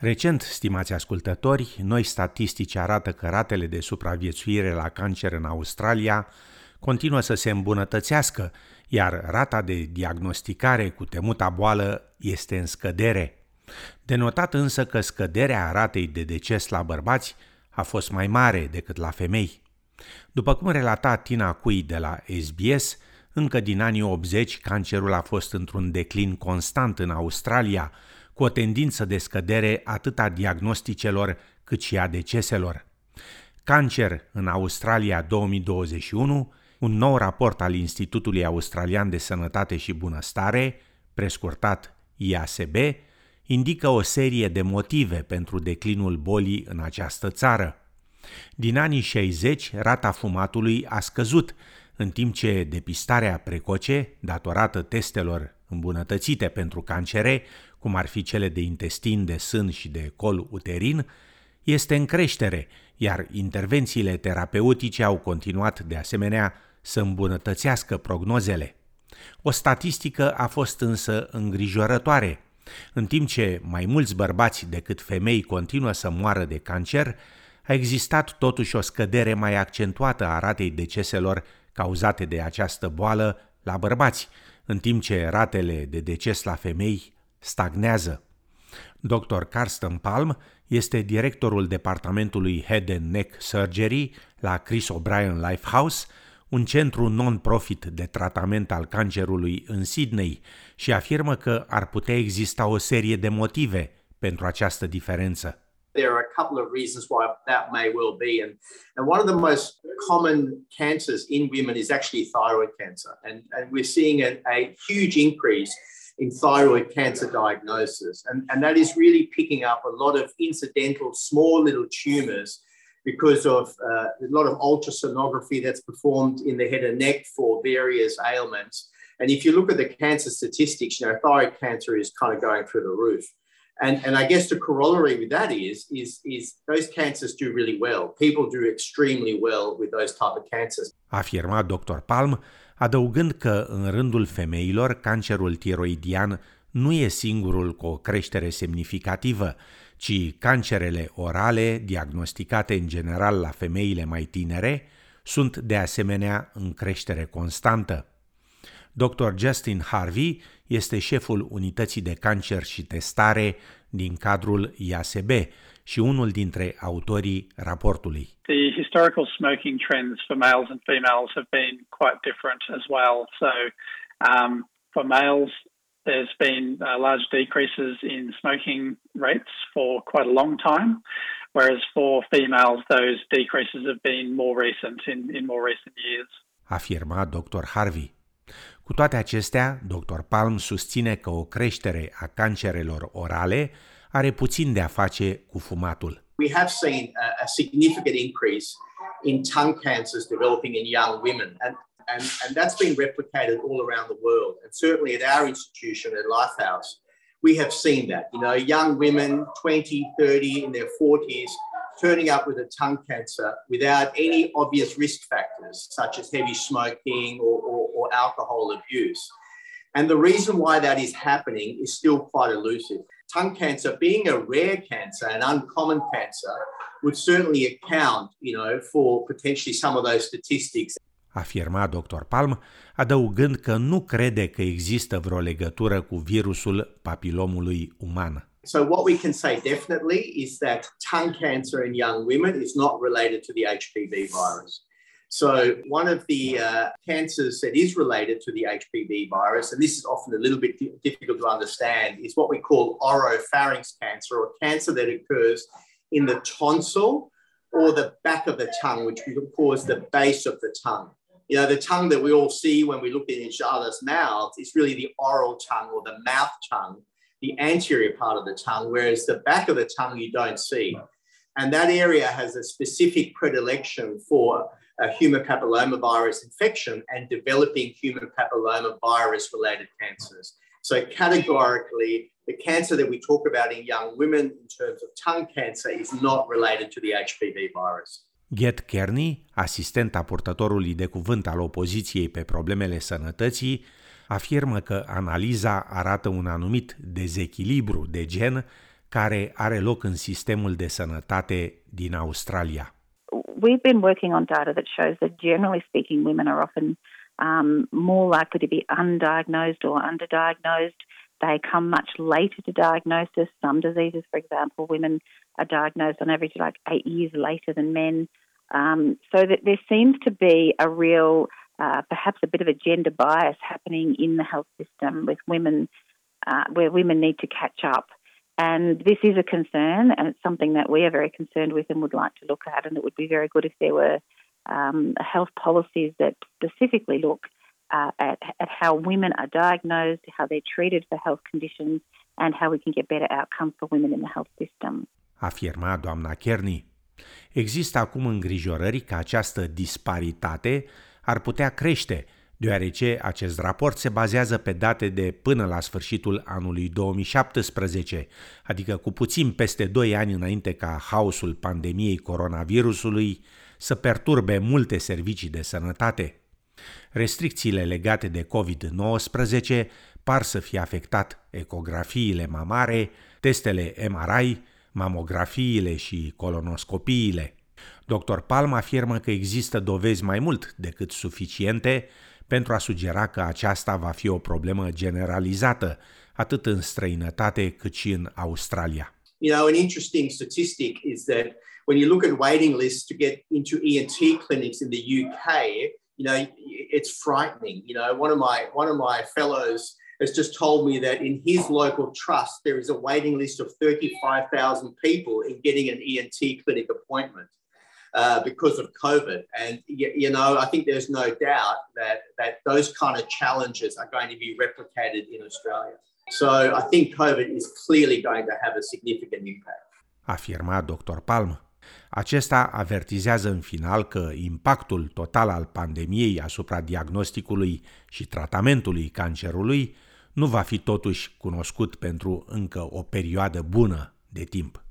Recent, stimați ascultători, noi statistici arată că ratele de supraviețuire la cancer în Australia continuă să se îmbunătățească, iar rata de diagnosticare cu temuta boală este în scădere. Denotat însă că scăderea ratei de deces la bărbați a fost mai mare decât la femei. După cum relata Tina Cui de la SBS, încă din anii 80 cancerul a fost într-un declin constant în Australia, cu o tendință de scădere atât a diagnosticelor cât și a deceselor. Cancer în Australia 2021, un nou raport al Institutului Australian de Sănătate și Bunăstare, prescurtat IASB, indică o serie de motive pentru declinul bolii în această țară. Din anii 60, rata fumatului a scăzut, în timp ce depistarea precoce, datorată testelor îmbunătățite pentru cancere, cum ar fi cele de intestin, de sân și de col uterin, este în creștere, iar intervențiile terapeutice au continuat de asemenea să îmbunătățească prognozele. O statistică a fost însă îngrijorătoare. În timp ce mai mulți bărbați decât femei continuă să moară de cancer, a existat totuși o scădere mai accentuată a ratei deceselor cauzate de această boală la bărbați, în timp ce ratele de deces la femei stagnează. Dr. Carsten Palm este directorul departamentului Head and Neck Surgery la Chris O'Brien Lifehouse, un centru non-profit de tratament al cancerului în Sydney și afirmă că ar putea exista o serie de motive pentru această diferență. There are a couple of reasons why that may well be. And, and one of the most common cancers in women is actually thyroid cancer. And, and we're seeing a, a huge increase in thyroid cancer diagnosis. And, and that is really picking up a lot of incidental small little tumors because of uh, a lot of ultrasonography that's performed in the head and neck for various ailments. And if you look at the cancer statistics, you know, thyroid cancer is kind of going through the roof. And, and I guess the corollary with that is, is, is those cancers do really well. People do extremely well with those type of cancers. Afirma Dr. Palm, adăugând că în rândul femeilor cancerul tiroidian nu e singurul cu o creștere semnificativă, ci cancerele orale, diagnosticate în general la femeile mai tinere, sunt de asemenea în creștere constantă. Dr. Justin Harvey este șeful unității de cancer și testare din cadrul IASB și unul dintre autorii raportului. The historical smoking trends for males and females have been quite different as well. So um, for males, there's been uh, large decreases in smoking rates for quite a long time, whereas for females, those decreases have been more recent in, in more recent years. Afirma Dr. Harvey. Cu toate acestea, Dr. Palm susține că o creștere a cancerelor orale are puțin de a face cu fumatul. We have seen a, significant increase in tongue cancers developing in young women and and, and that's been replicated all around the world. And certainly at our institution at Lifehouse, we have seen that. You know, young women, 20, 30, in their 40s, turning up with a tongue cancer without any obvious risk factors, such as heavy smoking or, or, or alcohol abuse. And the reason why that is happening is still quite elusive. tongue cancer being a rare cancer, an uncommon cancer, would certainly account, you know, for potentially some of those statistics. Afirma Dr. Palm, adăugând că nu crede că există vreo legătură cu virusul papilomului uman. So what we can say definitely is that tongue cancer in young women is not related to the HPV virus. So, one of the uh, cancers that is related to the HPV virus, and this is often a little bit difficult to understand, is what we call oropharynx cancer, or cancer that occurs in the tonsil or the back of the tongue, which we call the base of the tongue. You know, the tongue that we all see when we look in each other's mouths is really the oral tongue or the mouth tongue, the anterior part of the tongue, whereas the back of the tongue you don't see. And that area has a specific predilection for a human papillomavirus infection and developing human papillomavirus related cancers. So, categorically, the cancer that we talk about in young women in terms of tongue cancer is not related to the HPV virus. Get Kearney, asistenta purtătorului de cuvânt al opoziției pe problemele sănătății, afirmă că analiza arată un anumit dezechilibru de gen care are loc în sistemul de sănătate din Australia. We've been working on data that shows that generally speaking women are often um, more likely to be undiagnosed or underdiagnosed. They come much later to diagnosis. Some diseases, for example, women are diagnosed on average like eight years later than men. Um, so that there seems to be a real, uh, perhaps a bit of a gender bias happening in the health system with women, uh, where women need to catch up. And this is a concern, and it's something that we are very concerned with and would like to look at. And it would be very good if there were um, health policies that specifically look uh, at, at how women are diagnosed, how they're treated for health conditions, and how we can get better outcomes for women in the health system. Afirma doamna Kearney. Există acum îngrijorări că această disparitate ar putea crește, deoarece acest raport se bazează pe date de până la sfârșitul anului 2017, adică cu puțin peste 2 ani înainte ca haosul pandemiei coronavirusului să perturbe multe servicii de sănătate. Restricțiile legate de COVID-19 par să fie afectat ecografiile mamare, testele MRI, mamografiile și colonoscopiile. Dr. Palm afirmă că există dovezi mai mult decât suficiente pentru a sugera că aceasta va fi o problemă generalizată, atât în străinătate cât și în Australia. You know, an interesting statistic is that when you look at waiting lists to get into ENT clinics in the UK, you know, it's frightening. You know, one of my one of my fellows has just told me that in his local trust there is a waiting list of 35,000 people in getting an ENT clinic appointment. Uh, because of COVID. And, you, you, know, I think there's no doubt that, that those kind of challenges are going to be replicated in Australia. So I think COVID is clearly going to have a significant impact. Afirma Dr. Palm. Acesta avertizează în final că impactul total al pandemiei asupra diagnosticului și tratamentului cancerului nu va fi totuși cunoscut pentru încă o perioadă bună de timp.